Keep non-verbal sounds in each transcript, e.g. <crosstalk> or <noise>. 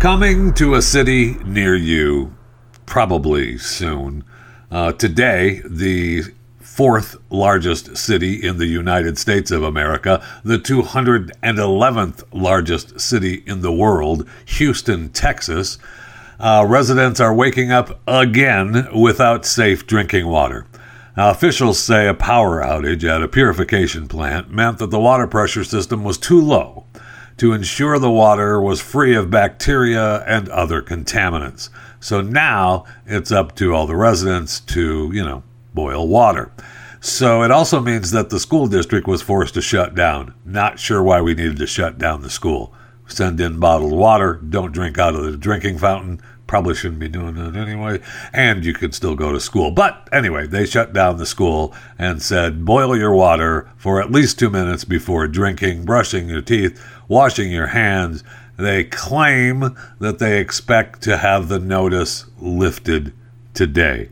Coming to a city near you, probably soon. Uh, today, the fourth largest city in the United States of America, the 211th largest city in the world, Houston, Texas. Uh, residents are waking up again without safe drinking water. Now, officials say a power outage at a purification plant meant that the water pressure system was too low to ensure the water was free of bacteria and other contaminants. So now it's up to all the residents to, you know, boil water. So it also means that the school district was forced to shut down. Not sure why we needed to shut down the school. Send in bottled water, don't drink out of the drinking fountain. Probably shouldn't be doing that anyway. And you could still go to school. But anyway, they shut down the school and said boil your water for at least two minutes before drinking, brushing your teeth, washing your hands. They claim that they expect to have the notice lifted today.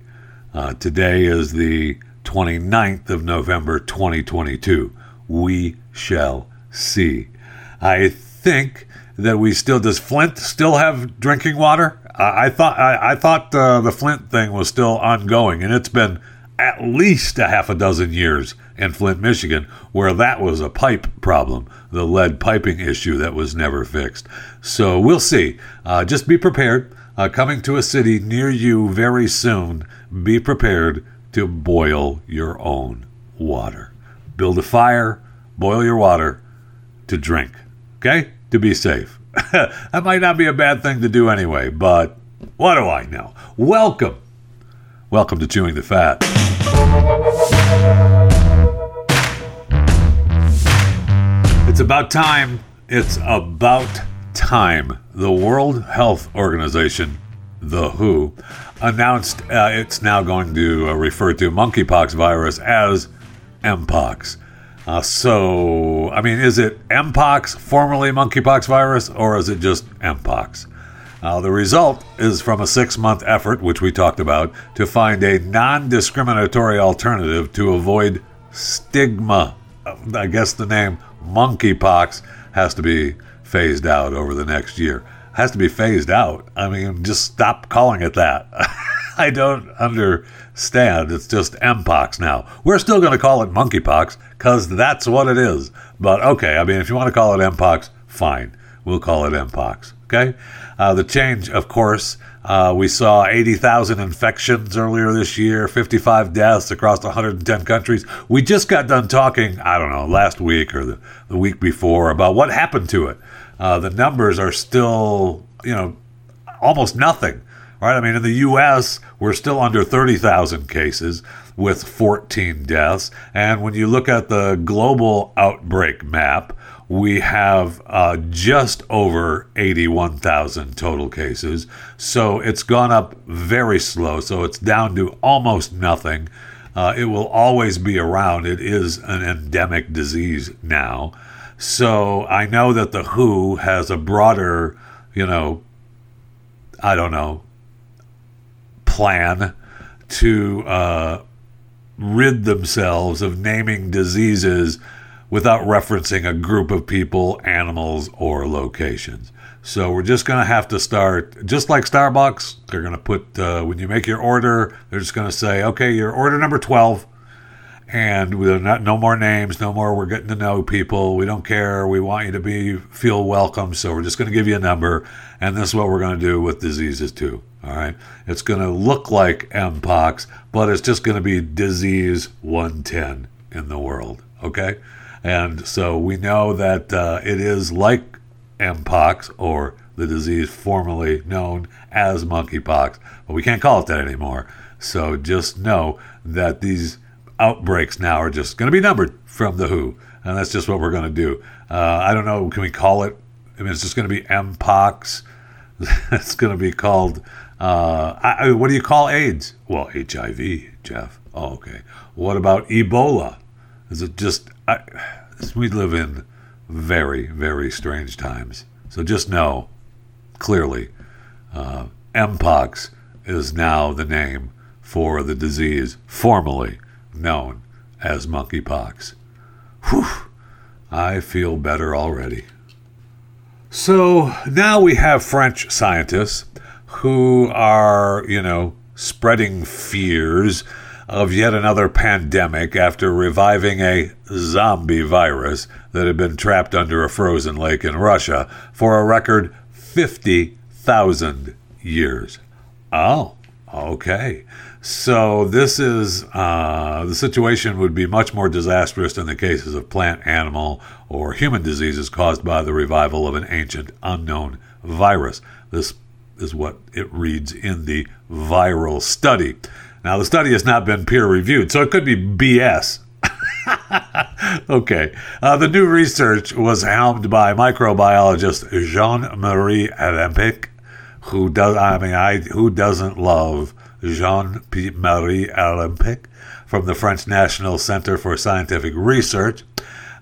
Uh, today is the 29th of November 2022. We shall see. I think that we still does Flint still have drinking water? I, I thought I, I thought uh, the Flint thing was still ongoing, and it's been at least a half a dozen years in Flint, Michigan, where that was a pipe problem, the lead piping issue that was never fixed. So we'll see. Uh, just be prepared. Uh, coming to a city near you very soon. Be prepared to boil your own water. Build a fire, boil your water to drink. Okay? To be safe. <laughs> that might not be a bad thing to do anyway, but what do I know? Welcome. Welcome to Chewing the Fat. It's about time. It's about time. The World Health Organization, the WHO, announced uh, it's now going to uh, refer to monkeypox virus as mpox. Uh, so, I mean, is it mpox, formerly monkeypox virus, or is it just mpox? Uh, the result is from a six month effort, which we talked about, to find a non discriminatory alternative to avoid stigma. I guess the name monkeypox has to be phased out over the next year. Has to be phased out. I mean, just stop calling it that. <laughs> I don't understand. It's just mpox now. We're still going to call it monkeypox because that's what it is. But okay, I mean, if you want to call it mpox, fine. We'll call it mpox. Okay? Uh, the change, of course, uh, we saw 80,000 infections earlier this year, 55 deaths across 110 countries. We just got done talking, I don't know, last week or the, the week before about what happened to it. Uh, the numbers are still, you know, almost nothing, right? I mean, in the U.S., we're still under 30,000 cases with 14 deaths. And when you look at the global outbreak map, we have uh, just over 81,000 total cases. So it's gone up very slow. So it's down to almost nothing. Uh, it will always be around. It is an endemic disease now. So I know that the WHO has a broader, you know, I don't know, plan to uh, rid themselves of naming diseases without referencing a group of people, animals, or locations. So we're just going to have to start, just like Starbucks, they're going to put, uh, when you make your order, they're just going to say, okay, your order number 12. And we're not, no more names, no more. We're getting to know people. We don't care. We want you to be feel welcome. So we're just going to give you a number, and this is what we're going to do with diseases too. All right, it's going to look like mpox, but it's just going to be disease 110 in the world. Okay, and so we know that uh, it is like mpox or the disease formerly known as monkeypox, but we can't call it that anymore. So just know that these outbreaks now are just going to be numbered from the WHO, and that's just what we're going to do. Uh, I don't know. Can we call it? I mean, it's just going to be mpox. <laughs> it's going to be called. Uh, I, what do you call AIDS? Well, HIV, Jeff. Oh, okay. What about Ebola? Is it just? I, we live in very, very strange times. So just know clearly, uh, mpox is now the name for the disease formerly known as monkeypox. Whew, I feel better already. So now we have French scientists who are, you know, spreading fears of yet another pandemic after reviving a zombie virus that had been trapped under a frozen lake in Russia for a record 50,000 years. Oh, okay. So this is uh, the situation would be much more disastrous in the cases of plant, animal, or human diseases caused by the revival of an ancient unknown virus. This is what it reads in the viral study. Now, the study has not been peer reviewed, so it could be BS. <laughs> okay. Uh, the new research was helmed by microbiologist Jean Marie Alempic, who does, I mean, I, who doesn't love Jean Marie Alempic from the French National Center for Scientific Research.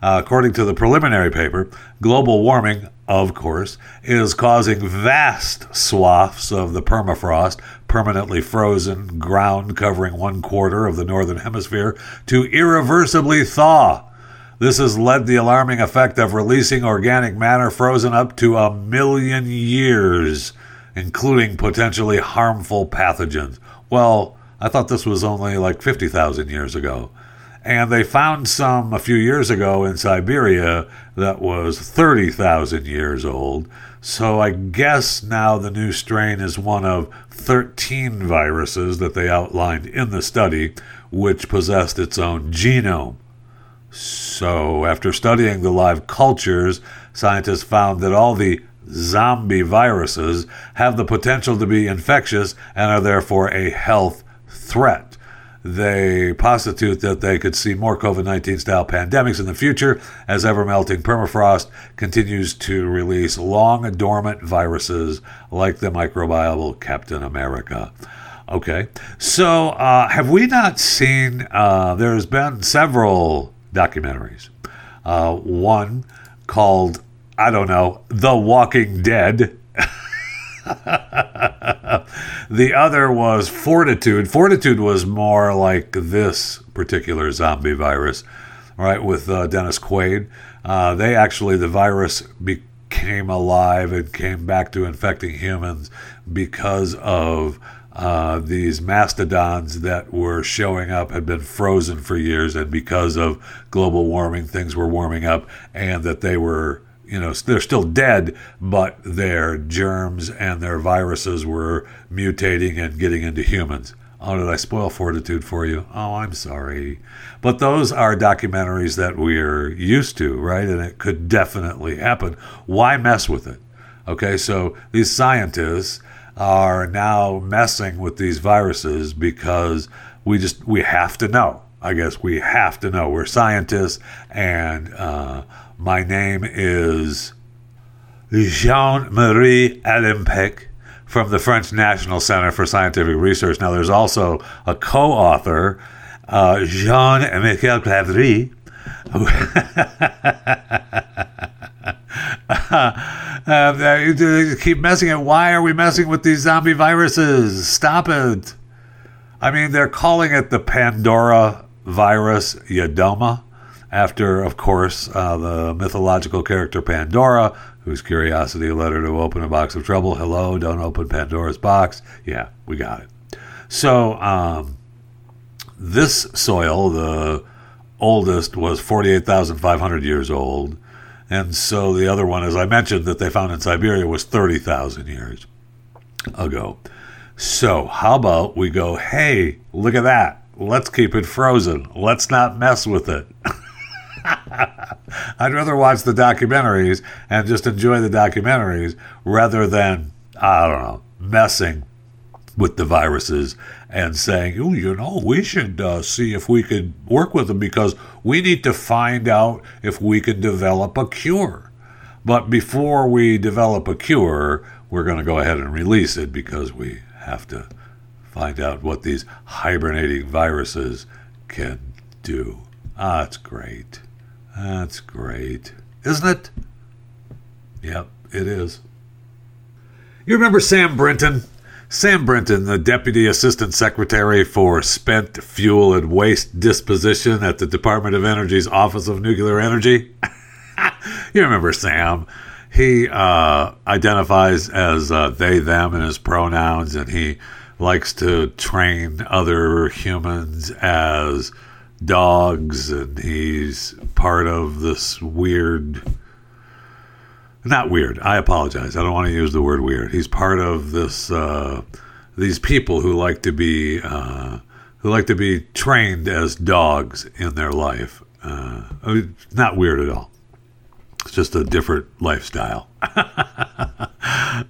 Uh, according to the preliminary paper, global warming, of course, is causing vast swaths of the permafrost, permanently frozen ground covering one quarter of the northern hemisphere, to irreversibly thaw. This has led the alarming effect of releasing organic matter frozen up to a million years, including potentially harmful pathogens. Well, I thought this was only like 50,000 years ago. And they found some a few years ago in Siberia that was 30,000 years old. So I guess now the new strain is one of 13 viruses that they outlined in the study, which possessed its own genome. So, after studying the live cultures, scientists found that all the zombie viruses have the potential to be infectious and are therefore a health threat they prostitute that they could see more COVID 19 style pandemics in the future as ever melting permafrost continues to release long dormant viruses like the microbial Captain America. Okay, so uh, have we not seen? Uh, there's been several documentaries. Uh, one called, I don't know, The Walking Dead. <laughs> the other was Fortitude. Fortitude was more like this particular zombie virus, right? With uh, Dennis Quaid. Uh, they actually, the virus became alive and came back to infecting humans because of uh, these mastodons that were showing up had been frozen for years, and because of global warming, things were warming up, and that they were you know they're still dead but their germs and their viruses were mutating and getting into humans. Oh did i spoil fortitude for you? Oh i'm sorry. But those are documentaries that we're used to right? And it could definitely happen. Why mess with it? Okay so these scientists are now messing with these viruses because we just we have to know. I guess we have to know. We're scientists and uh, my name is Jean Marie Alempic from the French National Center for Scientific Research. Now, there's also a co author, uh, Jean Michel Claverie. <laughs> uh, you keep messing it. Why are we messing with these zombie viruses? Stop it. I mean, they're calling it the Pandora virus Yedoma after, of course, uh, the mythological character Pandora, whose curiosity led her to open a box of trouble. Hello, don't open Pandora's box. Yeah, we got it. So, um, this soil, the oldest, was 48,500 years old. And so the other one, as I mentioned, that they found in Siberia was 30,000 years ago. So, how about we go, hey, look at that. Let's keep it frozen. Let's not mess with it. <laughs> <laughs> I'd rather watch the documentaries and just enjoy the documentaries rather than, I don't know, messing with the viruses and saying, oh, you know, we should uh, see if we could work with them because we need to find out if we can develop a cure. But before we develop a cure, we're going to go ahead and release it because we have to find out what these hibernating viruses can do. Ah, that's great. That's great. Isn't it? Yep, it is. You remember Sam Brinton? Sam Brinton, the Deputy Assistant Secretary for Spent Fuel and Waste Disposition at the Department of Energy's Office of Nuclear Energy. <laughs> you remember Sam. He uh, identifies as uh, they, them in his pronouns, and he likes to train other humans as dogs, and he's part of this weird not weird. I apologize. I don't want to use the word weird. He's part of this uh, these people who like to be uh, who like to be trained as dogs in their life. Uh, I mean, not weird at all. It's just a different lifestyle. <laughs>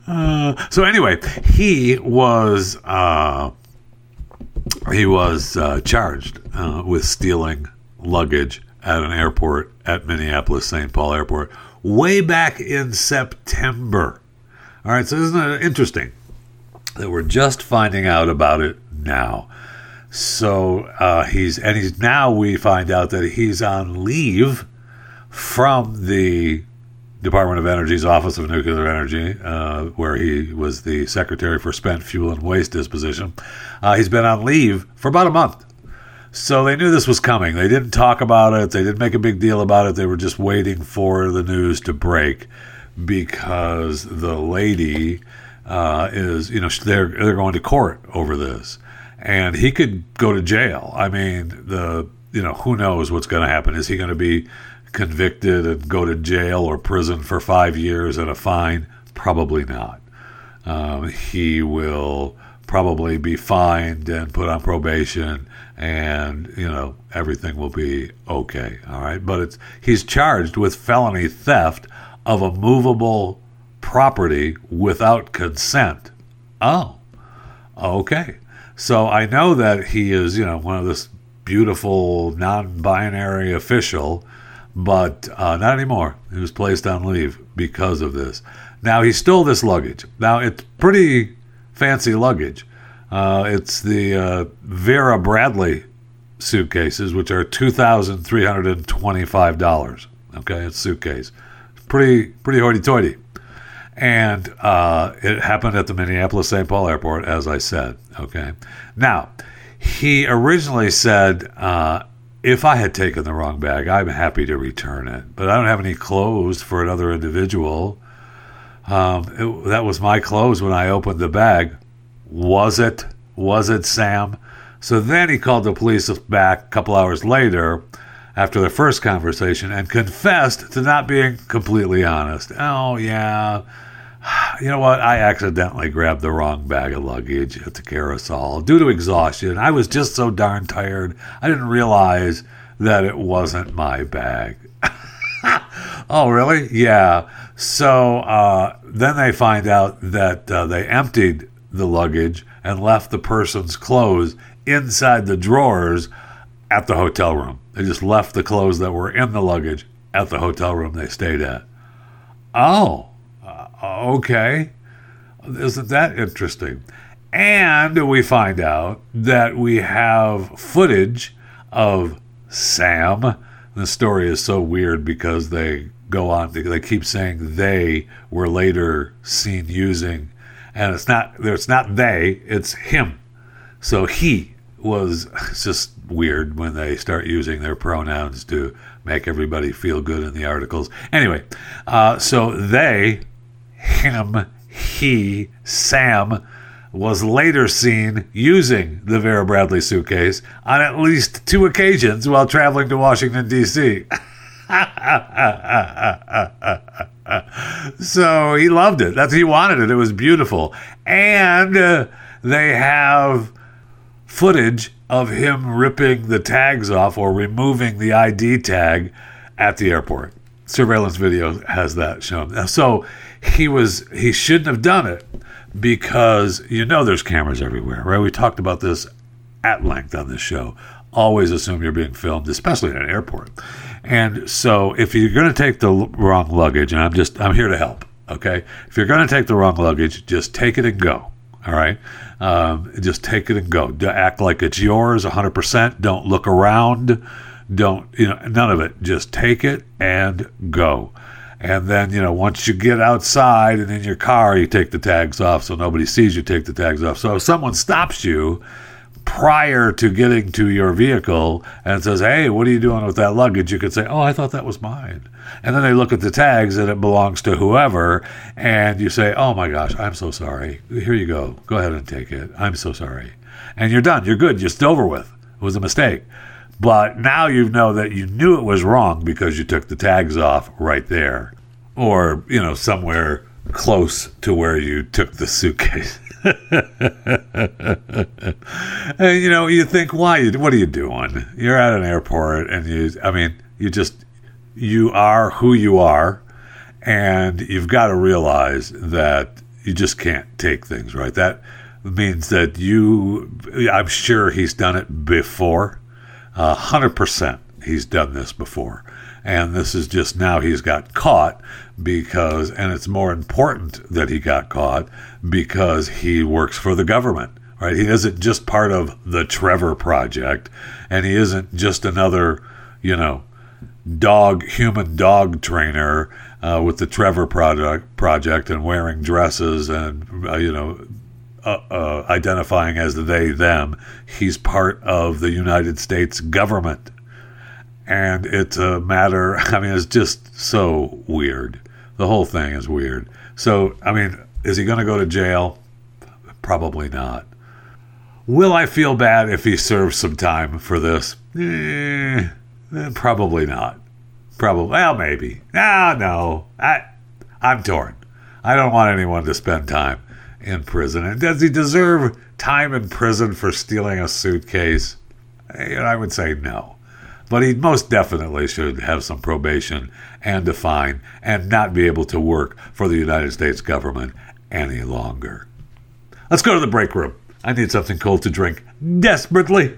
Uh, so anyway, he was uh, he was uh, charged with stealing luggage at an airport at Minneapolis St. Paul Airport way back in September. All right, so isn't it interesting that we're just finding out about it now? So uh, he's and he's now we find out that he's on leave from the Department of Energy's Office of Nuclear Energy, uh, where he was the Secretary for Spent Fuel and Waste Disposition. Uh, he's been on leave for about a month. So they knew this was coming. They didn't talk about it. They didn't make a big deal about it. They were just waiting for the news to break because the lady uh, is, you know, they're they're going to court over this, and he could go to jail. I mean, the you know who knows what's going to happen? Is he going to be convicted and go to jail or prison for five years and a fine? Probably not. Um, he will probably be fined and put on probation and you know everything will be okay all right but it's he's charged with felony theft of a movable property without consent oh okay so i know that he is you know one of this beautiful non-binary official but uh, not anymore he was placed on leave because of this now he stole this luggage now it's pretty fancy luggage uh, it's the uh, Vera Bradley suitcases, which are two thousand three hundred and twenty-five dollars. Okay, it's suitcase, pretty pretty hoity-toity, and uh, it happened at the Minneapolis St. Paul Airport, as I said. Okay, now he originally said. If I had taken the wrong bag, I'm happy to return it. But I don't have any clothes for another individual. Um, it, that was my clothes when I opened the bag. Was it? Was it Sam? So then he called the police back a couple hours later after the first conversation and confessed to not being completely honest. Oh, yeah. <sighs> You know what? I accidentally grabbed the wrong bag of luggage at the carousel due to exhaustion. I was just so darn tired. I didn't realize that it wasn't my bag. <laughs> oh, really? Yeah. So uh, then they find out that uh, they emptied the luggage and left the person's clothes inside the drawers at the hotel room. They just left the clothes that were in the luggage at the hotel room they stayed at. Oh, okay. Isn't that interesting? And we find out that we have footage of Sam. The story is so weird because they go on, they keep saying they were later seen using and it's not it's not they, it's him. So he was <laughs> just weird when they start using their pronouns to make everybody feel good in the articles. Anyway, uh, so they, him, he, Sam was later seen using the Vera Bradley suitcase on at least two occasions while traveling to Washington, D.C. <laughs> so he loved it. That's he wanted it. It was beautiful. And uh, they have footage of him ripping the tags off or removing the ID tag at the airport. surveillance video has that shown. So he was he shouldn't have done it because you know there's cameras everywhere, right? We talked about this at length on this show. Always assume you're being filmed, especially in an airport. And so if you're going to take the wrong luggage, and I'm just I'm here to help, okay? If you're going to take the wrong luggage, just take it and go. All right, um, just take it and go. Act like it's yours, 100%. Don't look around. Don't you know none of it. Just take it and go. And then, you know, once you get outside and in your car, you take the tags off so nobody sees you take the tags off. So if someone stops you prior to getting to your vehicle and says, Hey, what are you doing with that luggage? You could say, Oh, I thought that was mine. And then they look at the tags and it belongs to whoever. And you say, Oh my gosh, I'm so sorry. Here you go. Go ahead and take it. I'm so sorry. And you're done. You're good. You're just over with. It was a mistake. But now you know that you knew it was wrong because you took the tags off right there, or, you know, somewhere close to where you took the suitcase. <laughs> and, you know, you think, why? What are you doing? You're at an airport and you, I mean, you just, you are who you are. And you've got to realize that you just can't take things, right? That means that you, I'm sure he's done it before hundred percent, he's done this before, and this is just now he's got caught because, and it's more important that he got caught because he works for the government. Right? He isn't just part of the Trevor Project, and he isn't just another, you know, dog human dog trainer uh, with the Trevor project project and wearing dresses and uh, you know uh, identifying as they them. He's part of the United States government, and it's a matter. <laughs> I mean, it's just so weird. The whole thing is weird. So, I mean, is he going to go to jail? Probably not. Will I feel bad if he serves some time for this? Eh, eh, probably not. Probably. Well, maybe. Ah, no. I, I'm torn. I don't want anyone to spend time in prison. And does he deserve time in prison for stealing a suitcase? I would say no. But he most definitely should have some probation and a fine and not be able to work for the United States government any longer. Let's go to the break room. I need something cold to drink desperately.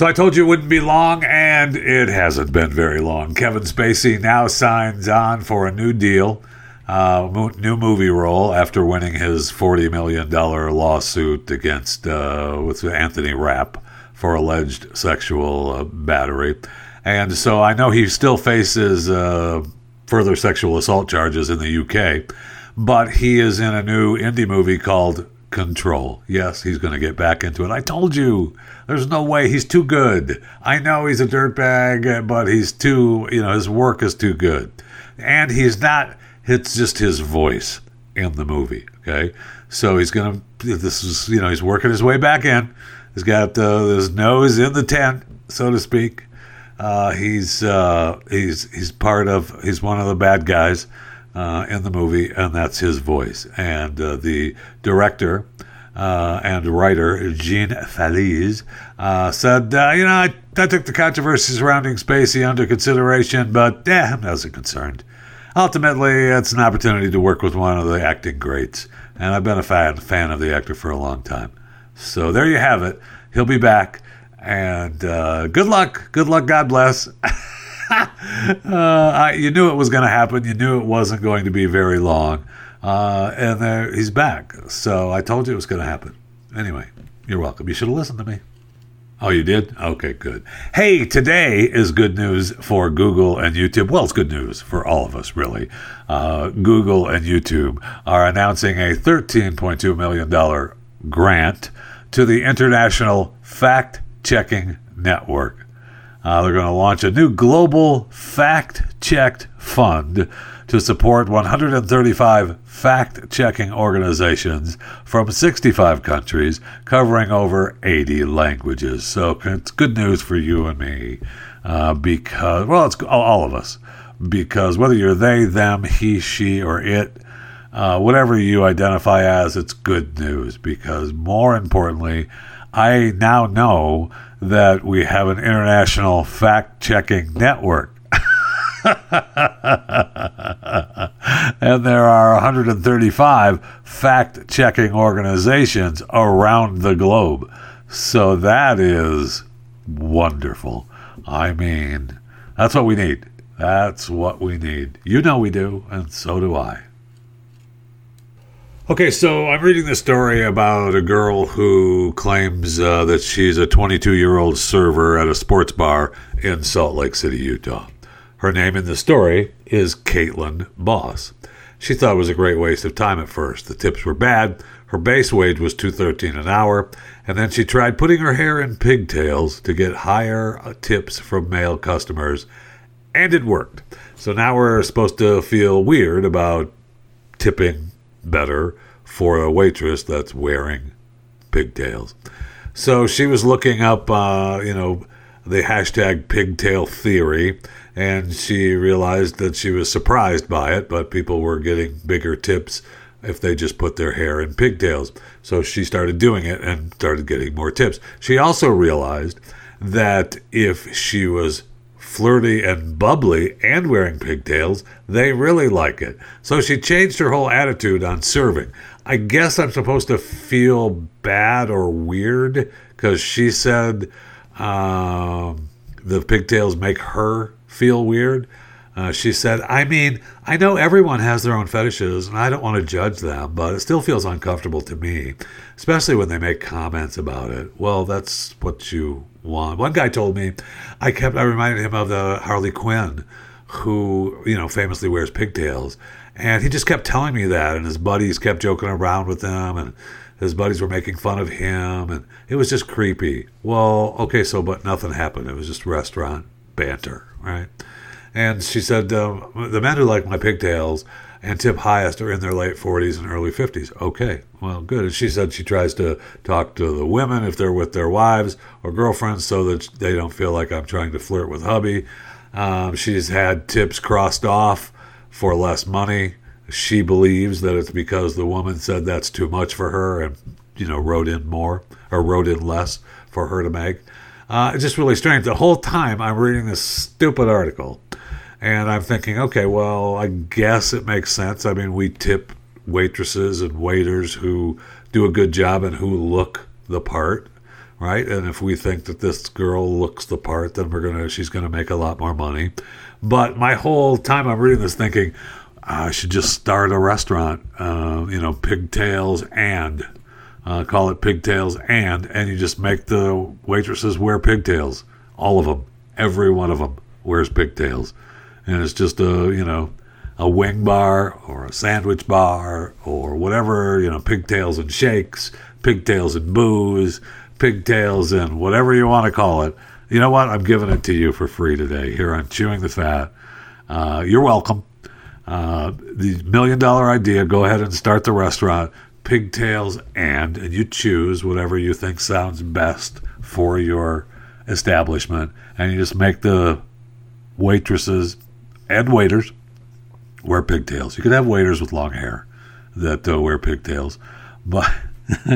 So I told you it wouldn't be long, and it hasn't been very long. Kevin Spacey now signs on for a new deal, uh, new movie role after winning his $40 million lawsuit against uh, with Anthony Rapp for alleged sexual uh, battery. And so I know he still faces uh, further sexual assault charges in the UK, but he is in a new indie movie called Control. Yes, he's going to get back into it. I told you. There's no way. He's too good. I know he's a dirtbag, but he's too, you know, his work is too good. And he's not, it's just his voice in the movie. Okay. So he's going to, this is, you know, he's working his way back in. He's got uh, his nose in the tent, so to speak. Uh, he's uh, he's he's part of he's one of the bad guys uh, in the movie, and that's his voice. And uh, the director uh, and writer Gene Fallaize uh, said, uh, "You know, I, I, took the controversy surrounding Spacey under consideration, but yeah, I'm not concerned. Ultimately, it's an opportunity to work with one of the acting greats, and I've been a fan fan of the actor for a long time. So there you have it. He'll be back, and uh, good luck. Good luck. God bless." <laughs> <laughs> uh, you knew it was going to happen. You knew it wasn't going to be very long. Uh, and there, he's back. So I told you it was going to happen. Anyway, you're welcome. You should have listened to me. Oh, you did? Okay, good. Hey, today is good news for Google and YouTube. Well, it's good news for all of us, really. Uh, Google and YouTube are announcing a $13.2 million grant to the International Fact Checking Network. Uh, they're going to launch a new global fact checked fund to support 135 fact checking organizations from 65 countries covering over 80 languages. So it's good news for you and me uh, because, well, it's all of us. Because whether you're they, them, he, she, or it, uh, whatever you identify as, it's good news because more importantly, I now know that we have an international fact checking network. <laughs> and there are 135 fact checking organizations around the globe. So that is wonderful. I mean, that's what we need. That's what we need. You know we do, and so do I. Okay, so I'm reading this story about a girl who claims uh, that she's a 22 year old server at a sports bar in Salt Lake City, Utah. Her name in the story is Caitlin Boss. She thought it was a great waste of time at first. The tips were bad. Her base wage was 213 an hour, and then she tried putting her hair in pigtails to get higher uh, tips from male customers, and it worked. So now we're supposed to feel weird about tipping better for a waitress that's wearing pigtails. So she was looking up, uh, you know, the hashtag pigtail theory, and she realized that she was surprised by it, but people were getting bigger tips if they just put their hair in pigtails. So she started doing it and started getting more tips. She also realized that if she was flirty and bubbly and wearing pigtails, they really like it. So she changed her whole attitude on serving. I guess I'm supposed to feel bad or weird because she said um, the pigtails make her feel weird. Uh, she said, I mean, I know everyone has their own fetishes and I don't want to judge them, but it still feels uncomfortable to me, especially when they make comments about it. Well, that's what you want. One guy told me, I kept, I reminded him of the Harley Quinn, who, you know, famously wears pigtails. And he just kept telling me that, and his buddies kept joking around with him, and his buddies were making fun of him, and it was just creepy. Well, okay, so, but nothing happened. It was just restaurant banter, right? And she said, um, the men who like my pigtails and tip highest are in their late 40s and early 50s. Okay, well, good. And she said she tries to talk to the women if they're with their wives or girlfriends so that they don't feel like I'm trying to flirt with hubby. Um, she's had tips crossed off for less money. She believes that it's because the woman said that's too much for her and, you know, wrote in more or wrote in less for her to make. Uh, it's just really strange. The whole time I'm reading this stupid article and I'm thinking, okay, well, I guess it makes sense. I mean, we tip waitresses and waiters who do a good job and who look the part, right? And if we think that this girl looks the part, then we're gonna she's gonna make a lot more money. But my whole time I'm reading this, thinking I should just start a restaurant, uh, you know, pigtails and uh, call it pigtails and, and you just make the waitresses wear pigtails, all of them, every one of them wears pigtails and it's just a you know a wing bar or a sandwich bar or whatever you know pigtails and shakes pigtails and booze pigtails and whatever you want to call it. You know what? I'm giving it to you for free today here on chewing the fat. Uh, you're welcome. Uh, the million dollar idea go ahead and start the restaurant. Pigtails and and you choose whatever you think sounds best for your establishment. And you just make the waitresses and waiters wear pigtails. You could have waiters with long hair that uh, wear pigtails, but <laughs>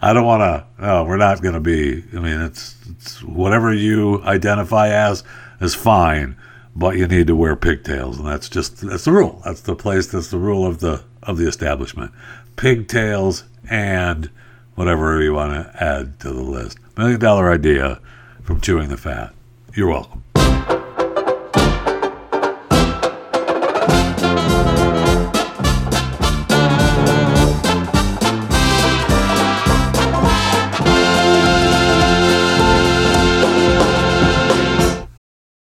I don't want to. No, we're not going to be. I mean, it's, it's whatever you identify as is fine, but you need to wear pigtails, and that's just that's the rule. That's the place. That's the rule of the of the establishment. Pigtails and whatever you want to add to the list. Million dollar idea from chewing the fat. You're welcome.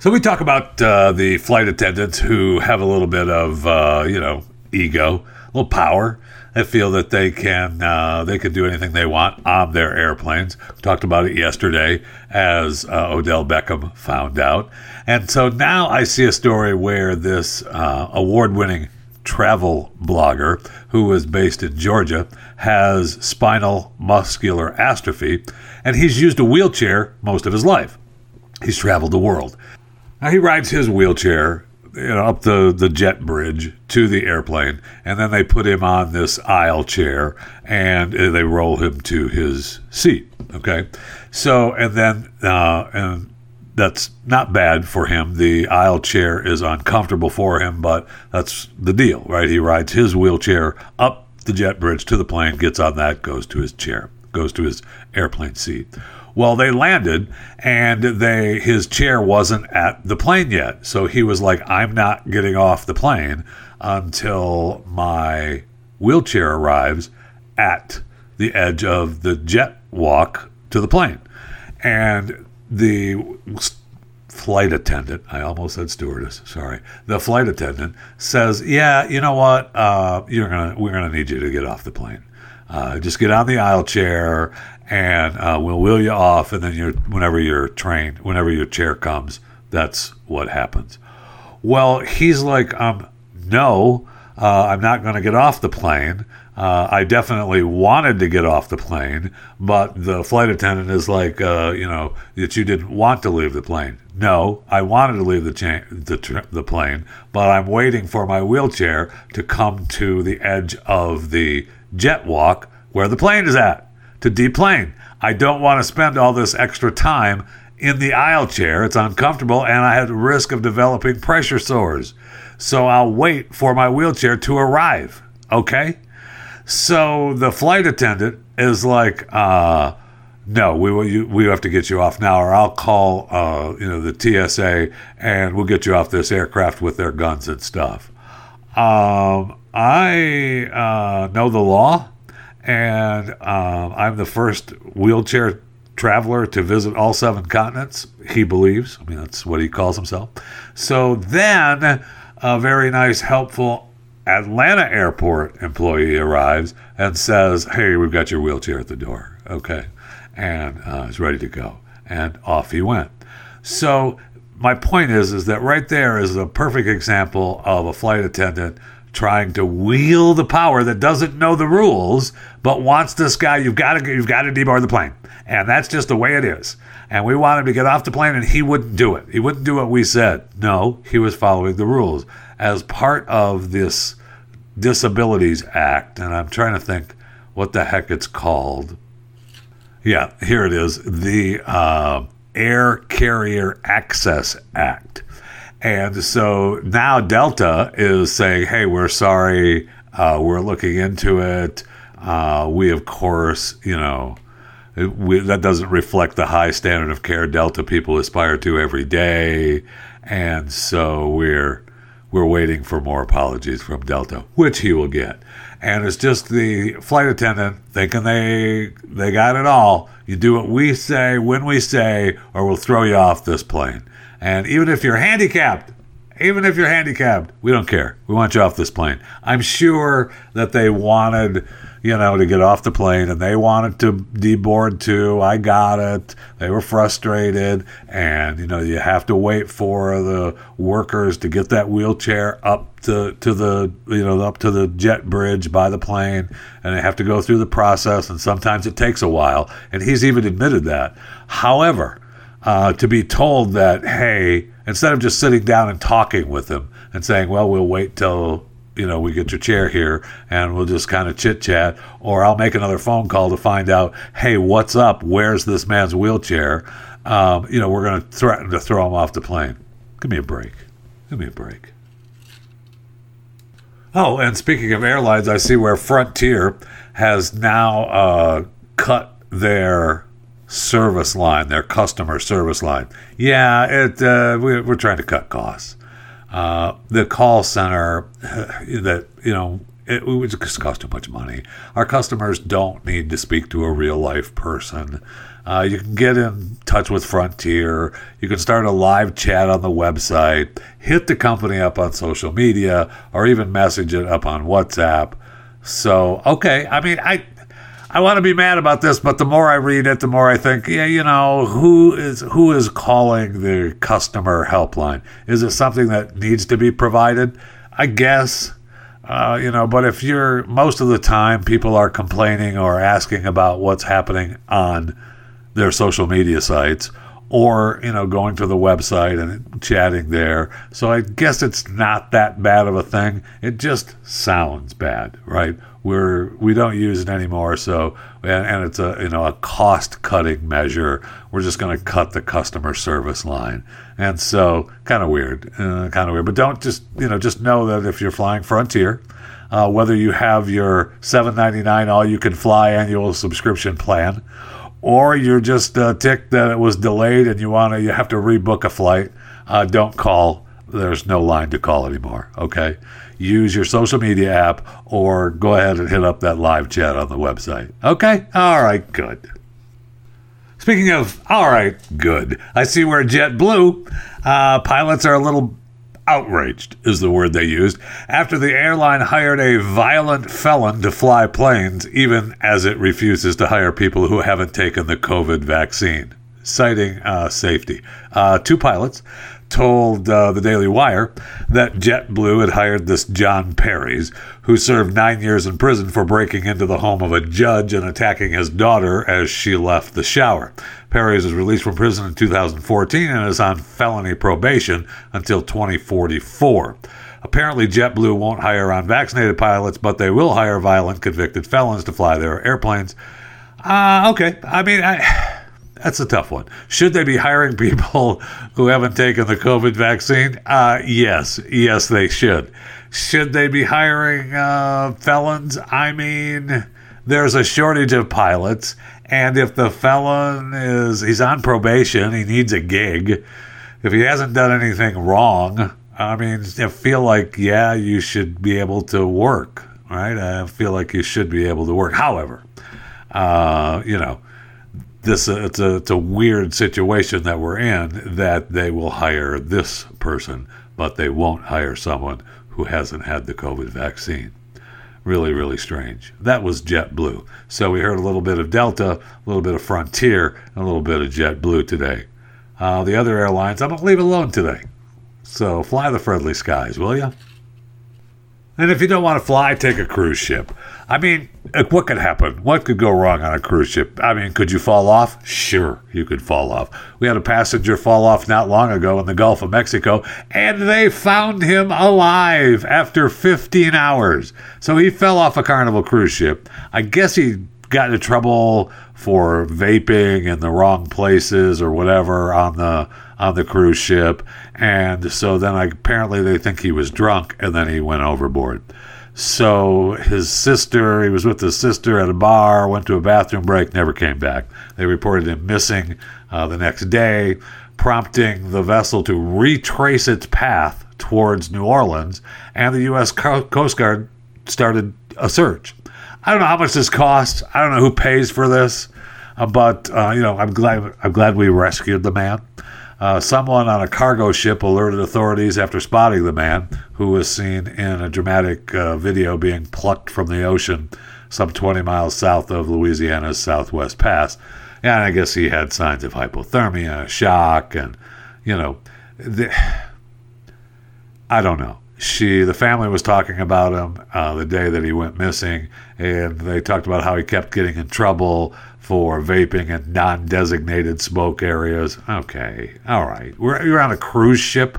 So we talk about uh, the flight attendants who have a little bit of, uh, you know, ego, a little power. They feel that they can uh, they can do anything they want on their airplanes. We talked about it yesterday, as uh, Odell Beckham found out, and so now I see a story where this uh, award-winning travel blogger who is based in Georgia has spinal muscular atrophy, and he's used a wheelchair most of his life. He's traveled the world. Now he rides his wheelchair you know, up the, the jet bridge to the airplane, and then they put him on this aisle chair and uh, they roll him to his seat. Okay, so and then uh, and that's not bad for him. The aisle chair is uncomfortable for him, but that's the deal, right? He rides his wheelchair up the jet bridge to the plane, gets on that, goes to his chair, goes to his airplane seat. Well, they landed and they his chair wasn't at the plane yet. So he was like, I'm not getting off the plane until my wheelchair arrives at the edge of the jet walk to the plane. And the flight attendant, I almost said stewardess, sorry. The flight attendant says, "Yeah, you know what? Uh, you're gonna we're gonna need you to get off the plane. Uh, just get on the aisle chair and uh, we'll wheel you off. And then you whenever your train, whenever your chair comes, that's what happens. Well, he's like, um, no, uh, I'm not going to get off the plane. Uh, I definitely wanted to get off the plane, but the flight attendant is like, uh, you know, that you didn't want to leave the plane. No, I wanted to leave the, cha- the, tra- the plane, but I'm waiting for my wheelchair to come to the edge of the jet walk where the plane is at to deplane. I don't want to spend all this extra time in the aisle chair. It's uncomfortable and I have risk of developing pressure sores. So I'll wait for my wheelchair to arrive. Okay? So the flight attendant is like, uh, no, we will, we have to get you off now, or I'll call, uh, you know, the TSA and we'll get you off this aircraft with their guns and stuff. Um, I uh, know the law and um, I'm the first wheelchair traveler to visit all seven continents. He believes. I mean, that's what he calls himself. So then, a very nice, helpful Atlanta airport employee arrives and says, "Hey, we've got your wheelchair at the door." Okay, and uh, is ready to go, and off he went. So my point is, is that right there is a perfect example of a flight attendant trying to wheel the power that doesn't know the rules but wants this guy you've got to you've got to deboard the plane. And that's just the way it is. And we wanted to get off the plane and he wouldn't do it. He wouldn't do what we said. No he was following the rules. As part of this disabilities act and i'm trying to think what the heck it's called. Yeah here it is. The uh, air carrier access act and so now Delta is saying, hey, we're sorry. Uh, we're looking into it. Uh, we, of course, you know, we, that doesn't reflect the high standard of care Delta people aspire to every day. And so we're we're waiting for more apologies from Delta, which he will get. And it's just the flight attendant thinking they they got it all. You do what we say when we say, or we'll throw you off this plane. And even if you're handicapped, even if you're handicapped, we don't care. We want you off this plane. I'm sure that they wanted, you know, to get off the plane and they wanted to deboard too. I got it. They were frustrated. And, you know, you have to wait for the workers to get that wheelchair up to, to the, you know, up to the jet bridge by the plane. And they have to go through the process. And sometimes it takes a while. And he's even admitted that. However, uh, to be told that, hey, instead of just sitting down and talking with him and saying, well, we'll wait till you know we get your chair here and we'll just kind of chit chat, or I'll make another phone call to find out, hey, what's up? Where's this man's wheelchair? Um, you know, we're going to threaten to throw him off the plane. Give me a break. Give me a break. Oh, and speaking of airlines, I see where Frontier has now uh, cut their service line, their customer service line. Yeah, it uh, we, are trying to cut costs. Uh, the call center <sighs> that you know it, it would just cost too much money. Our customers don't need to speak to a real life person. Uh, you can get in touch with Frontier. You can start a live chat on the website, hit the company up on social media, or even message it up on WhatsApp So, okay. I mean, I I want to be mad about this, but the more I read it, the more I think, yeah, you know, who is who is calling the customer helpline? Is it something that needs to be provided? I guess. Uh, you know, but if you're most of the time people are complaining or asking about what's happening on their social media sites or you know going to the website and chatting there so i guess it's not that bad of a thing it just sounds bad right we're we don't use it anymore so and, and it's a you know a cost cutting measure. We're just going to cut the customer service line. And so kind of weird uh, kind of weird. But don't just you know just know that if you're flying frontier uh, whether you have your 799 all you can fly annual subscription plan or you're just uh, ticked that it was delayed and you want to you have to rebook a flight uh, don't call there's no line to call anymore okay? Use your social media app or go ahead and hit up that live chat on the website okay? All right good. Speaking of all right good. I see where jetblue. Uh, pilots are a little outraged is the word they used after the airline hired a violent felon to fly planes, even as it refuses to hire people who haven't taken the COVID vaccine, citing uh, safety. Uh, two pilots told uh, the Daily Wire that JetBlue had hired this John Perry's, who served nine years in prison for breaking into the home of a judge and attacking his daughter as she left the shower. Perry's was released from prison in 2014 and is on felony probation until 2044. Apparently, JetBlue won't hire unvaccinated pilots, but they will hire violent convicted felons to fly their airplanes. Uh, okay. I mean, I. That's a tough one. Should they be hiring people who haven't taken the COVID vaccine? Uh, yes, yes, they should. Should they be hiring uh, felons? I mean, there's a shortage of pilots, and if the felon is he's on probation, he needs a gig. If he hasn't done anything wrong, I mean, I feel like yeah, you should be able to work, right? I feel like you should be able to work. However, uh, you know this uh, it's a it's a weird situation that we're in that they will hire this person, but they won't hire someone who hasn't had the COVID vaccine. Really, really strange. That was JetBlue. So we heard a little bit of Delta, a little bit of Frontier, and a little bit of JetBlue today. Uh, the other airlines, I'm going to leave alone today. So fly the friendly skies, will you? And if you don't want to fly, take a cruise ship. I mean, what could happen? What could go wrong on a cruise ship? I mean, could you fall off? Sure, you could fall off. We had a passenger fall off not long ago in the Gulf of Mexico, and they found him alive after 15 hours. So he fell off a Carnival cruise ship. I guess he got into trouble for vaping in the wrong places or whatever on the on the cruise ship, and so then I, apparently they think he was drunk, and then he went overboard. So his sister, he was with his sister at a bar, went to a bathroom break, never came back. They reported him missing uh, the next day, prompting the vessel to retrace its path towards New Orleans, and the U.S. Coast Guard started a search. I don't know how much this costs. I don't know who pays for this, uh, but uh, you know, I'm glad I'm glad we rescued the man. Uh, someone on a cargo ship alerted authorities after spotting the man, who was seen in a dramatic uh, video being plucked from the ocean some 20 miles south of Louisiana's Southwest Pass. And I guess he had signs of hypothermia, shock, and, you know, the, I don't know. She, the family was talking about him uh, the day that he went missing, and they talked about how he kept getting in trouble for vaping in non designated smoke areas. Okay, all right. We're, you're on a cruise ship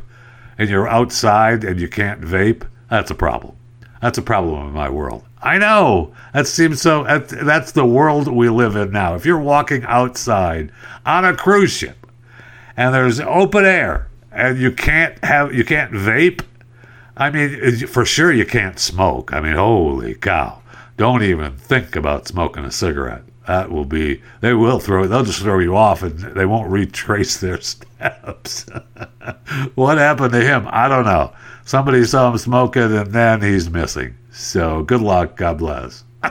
and you're outside and you can't vape. That's a problem. That's a problem in my world. I know. That seems so. That's the world we live in now. If you're walking outside on a cruise ship and there's open air and you can't have, you can't vape, I mean, for sure you can't smoke. I mean, holy cow. Don't even think about smoking a cigarette that will be they will throw they'll just throw you off and they won't retrace their <laughs> steps. What happened to him? I don't know. Somebody saw him smoking and then he's missing. So good luck. God bless. <laughs>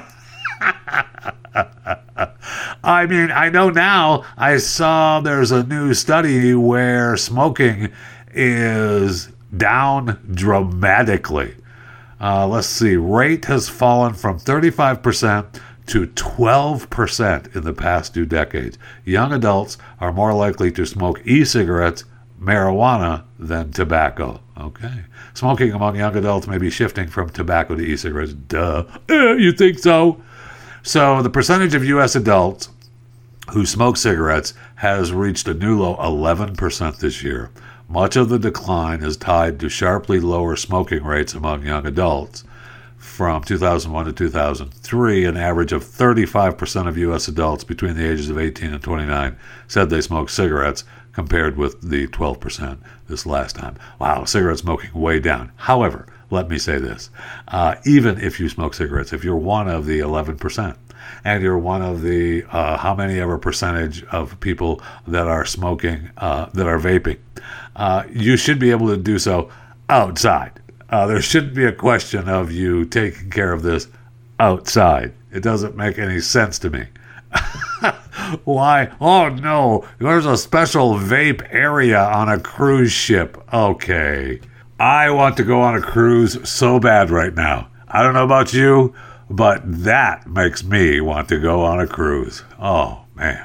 I mean, I know now. I saw there's a new study where smoking is down dramatically. Uh, let's see, rate has fallen from 35% to 12% in the past two decades. Young adults are more likely to smoke e cigarettes, marijuana, than tobacco. Okay. Smoking among young adults may be shifting from tobacco to e cigarettes. Duh. Eh, you think so? So the percentage of U.S. adults who smoke cigarettes has reached a new low 11% this year. Much of the decline is tied to sharply lower smoking rates among young adults. From 2001 to 2003, an average of 35% of U.S. adults between the ages of 18 and 29 said they smoked cigarettes, compared with the 12% this last time. Wow, cigarette smoking way down. However, let me say this uh, even if you smoke cigarettes, if you're one of the 11%, and you're one of the uh, how many ever percentage of people that are smoking, uh, that are vaping, uh, you should be able to do so outside. Uh, there shouldn't be a question of you taking care of this outside. It doesn't make any sense to me. <laughs> Why? Oh no, there's a special vape area on a cruise ship. Okay. I want to go on a cruise so bad right now. I don't know about you, but that makes me want to go on a cruise. Oh, man.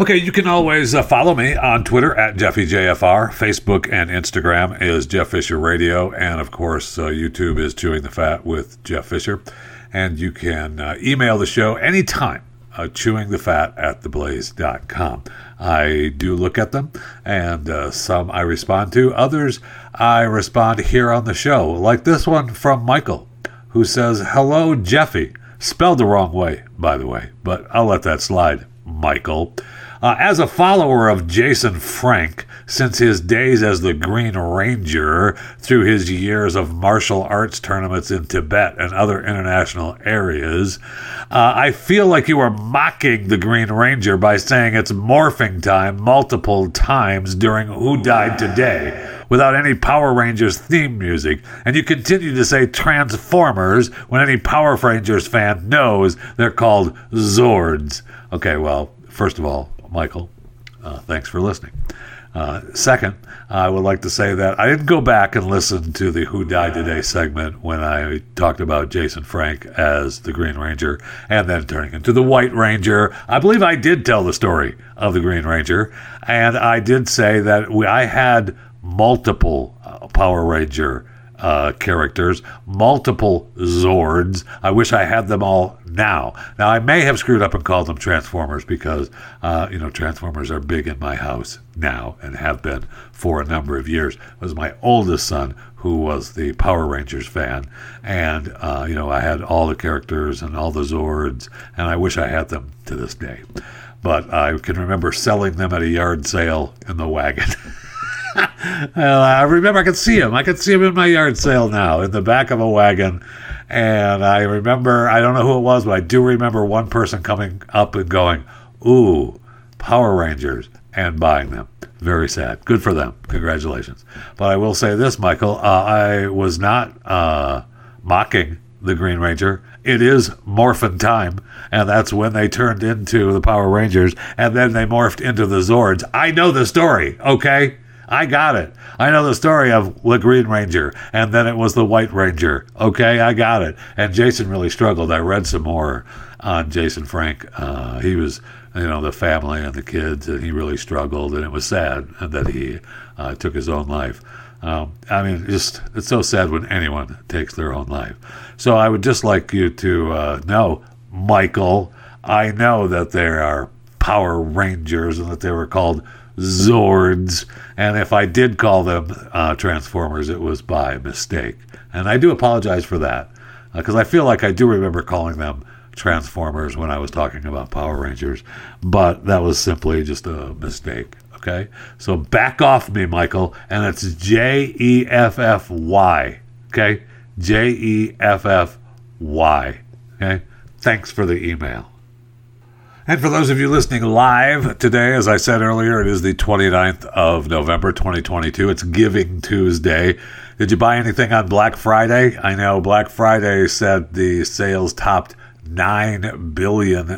Okay, you can always uh, follow me on Twitter at JeffyJFR. Facebook and Instagram is Jeff Fisher Radio. And of course, uh, YouTube is Chewing the Fat with Jeff Fisher. And you can uh, email the show anytime, uh, chewingthefat at theblaze.com. I do look at them, and uh, some I respond to. Others I respond here on the show, like this one from Michael, who says, Hello, Jeffy. Spelled the wrong way, by the way, but I'll let that slide, Michael. Uh, as a follower of Jason Frank, since his days as the Green Ranger, through his years of martial arts tournaments in Tibet and other international areas, uh, I feel like you are mocking the Green Ranger by saying it's morphing time multiple times during Who Died Today without any Power Rangers theme music, and you continue to say Transformers when any Power Rangers fan knows they're called Zords. Okay, well, first of all, Michael. Uh, thanks for listening. Uh, second, I would like to say that I didn't go back and listen to the Who Died Today segment when I talked about Jason Frank as the Green Ranger and then turning into the White Ranger. I believe I did tell the story of the Green Ranger, and I did say that we, I had multiple uh, Power Ranger uh, characters, multiple Zords. I wish I had them all now. Now, I may have screwed up and called them Transformers because, uh, you know, Transformers are big in my house now and have been for a number of years. It was my oldest son who was the Power Rangers fan. And, uh, you know, I had all the characters and all the Zords, and I wish I had them to this day. But I can remember selling them at a yard sale in the wagon. <laughs> I remember I could see him. I could see him in my yard sale now in the back of a wagon. And I remember, I don't know who it was, but I do remember one person coming up and going, Ooh, Power Rangers, and buying them. Very sad. Good for them. Congratulations. But I will say this, Michael, uh, I was not uh, mocking the Green Ranger. It is morphin time, and that's when they turned into the Power Rangers, and then they morphed into the Zords. I know the story, okay? I got it. I know the story of the Green Ranger, and then it was the White Ranger. Okay, I got it. And Jason really struggled. I read some more on Jason Frank. Uh, he was, you know, the family and the kids, and he really struggled, and it was sad that he uh, took his own life. Um, I mean, just it's so sad when anyone takes their own life. So I would just like you to uh, know, Michael. I know that there are Power Rangers and that they were called Zords. And if I did call them uh, Transformers, it was by mistake. And I do apologize for that because uh, I feel like I do remember calling them Transformers when I was talking about Power Rangers, but that was simply just a mistake. Okay, so back off me, Michael, and it's J E F F Y. Okay, J E F F Y. Okay, thanks for the email. And for those of you listening live today, as I said earlier, it is the 29th of November 2022. It's Giving Tuesday. Did you buy anything on Black Friday? I know Black Friday said the sales topped $9 billion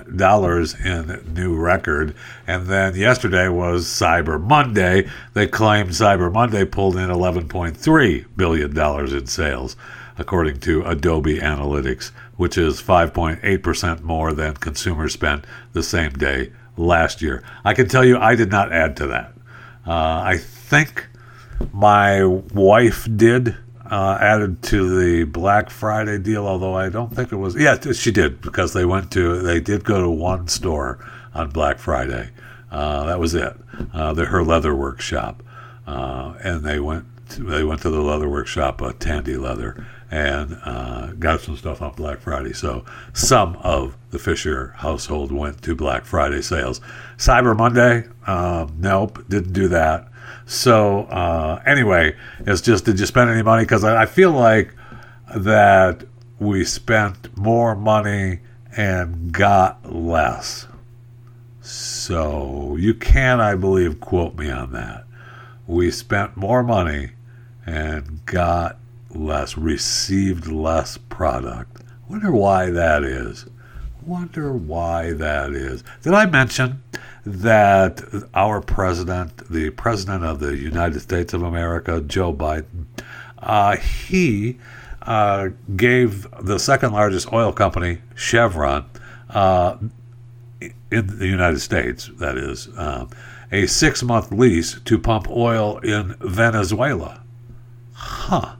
in new record. And then yesterday was Cyber Monday. They claimed Cyber Monday pulled in $11.3 billion in sales, according to Adobe Analytics, which is 5.8% more than consumers spent the same day last year. I can tell you I did not add to that. Uh, I think my wife did uh, added to the Black Friday deal, although I don't think it was. Yeah, she did because they went to they did go to one store on Black Friday. Uh, that was it. Uh, the, her leather workshop, uh, and they went to, they went to the leather workshop, uh, Tandy Leather, and uh, got some stuff on Black Friday. So some of the Fisher household went to Black Friday sales. Cyber Monday, um, nope, didn't do that. So uh, anyway, it's just did you spend any money? Because I, I feel like that we spent more money and got less. So you can, I believe, quote me on that. We spent more money and got less, received less product. Wonder why that is. Wonder why that is. Did I mention that our president, the president of the United States of America, Joe Biden, uh, he uh, gave the second largest oil company, Chevron, uh, in the United States, that is, uh, a six month lease to pump oil in Venezuela. Huh.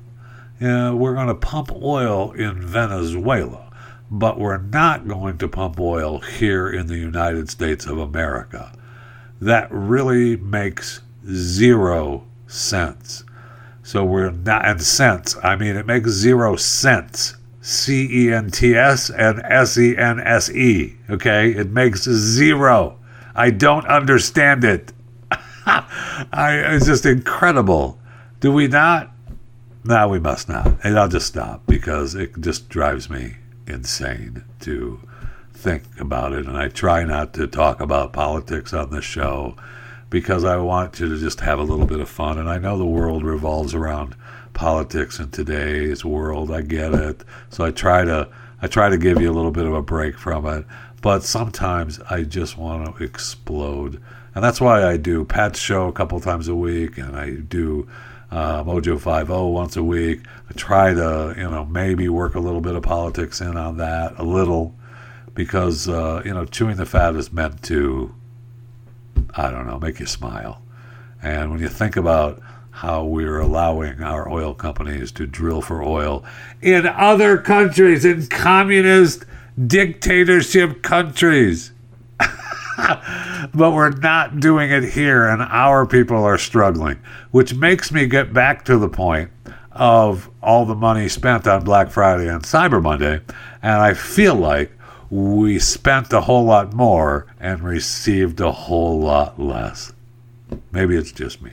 Yeah, we're going to pump oil in Venezuela but we're not going to pump oil here in the United States of America. That really makes zero sense. So we're not, and cents, I mean, it makes zero sense. C E N T S and S E N S E. Okay? It makes zero. I don't understand it. <laughs> I, it's just incredible. Do we not? No, we must not. And I'll just stop because it just drives me insane to think about it. And I try not to talk about politics on the show because I want you to just have a little bit of fun. And I know the world revolves around politics in today's world. I get it. So I try to I try to give you a little bit of a break from it. But sometimes I just want to explode. And that's why I do Pat's show a couple times a week and I do uh, Mojo Five O once a week. I try to, you know, maybe work a little bit of politics in on that, a little, because uh, you know, chewing the fat is meant to, I don't know, make you smile. And when you think about how we're allowing our oil companies to drill for oil in other countries, in communist dictatorship countries. <laughs> but we're not doing it here, and our people are struggling, which makes me get back to the point of all the money spent on Black Friday and Cyber Monday, and I feel like we spent a whole lot more and received a whole lot less. Maybe it's just me.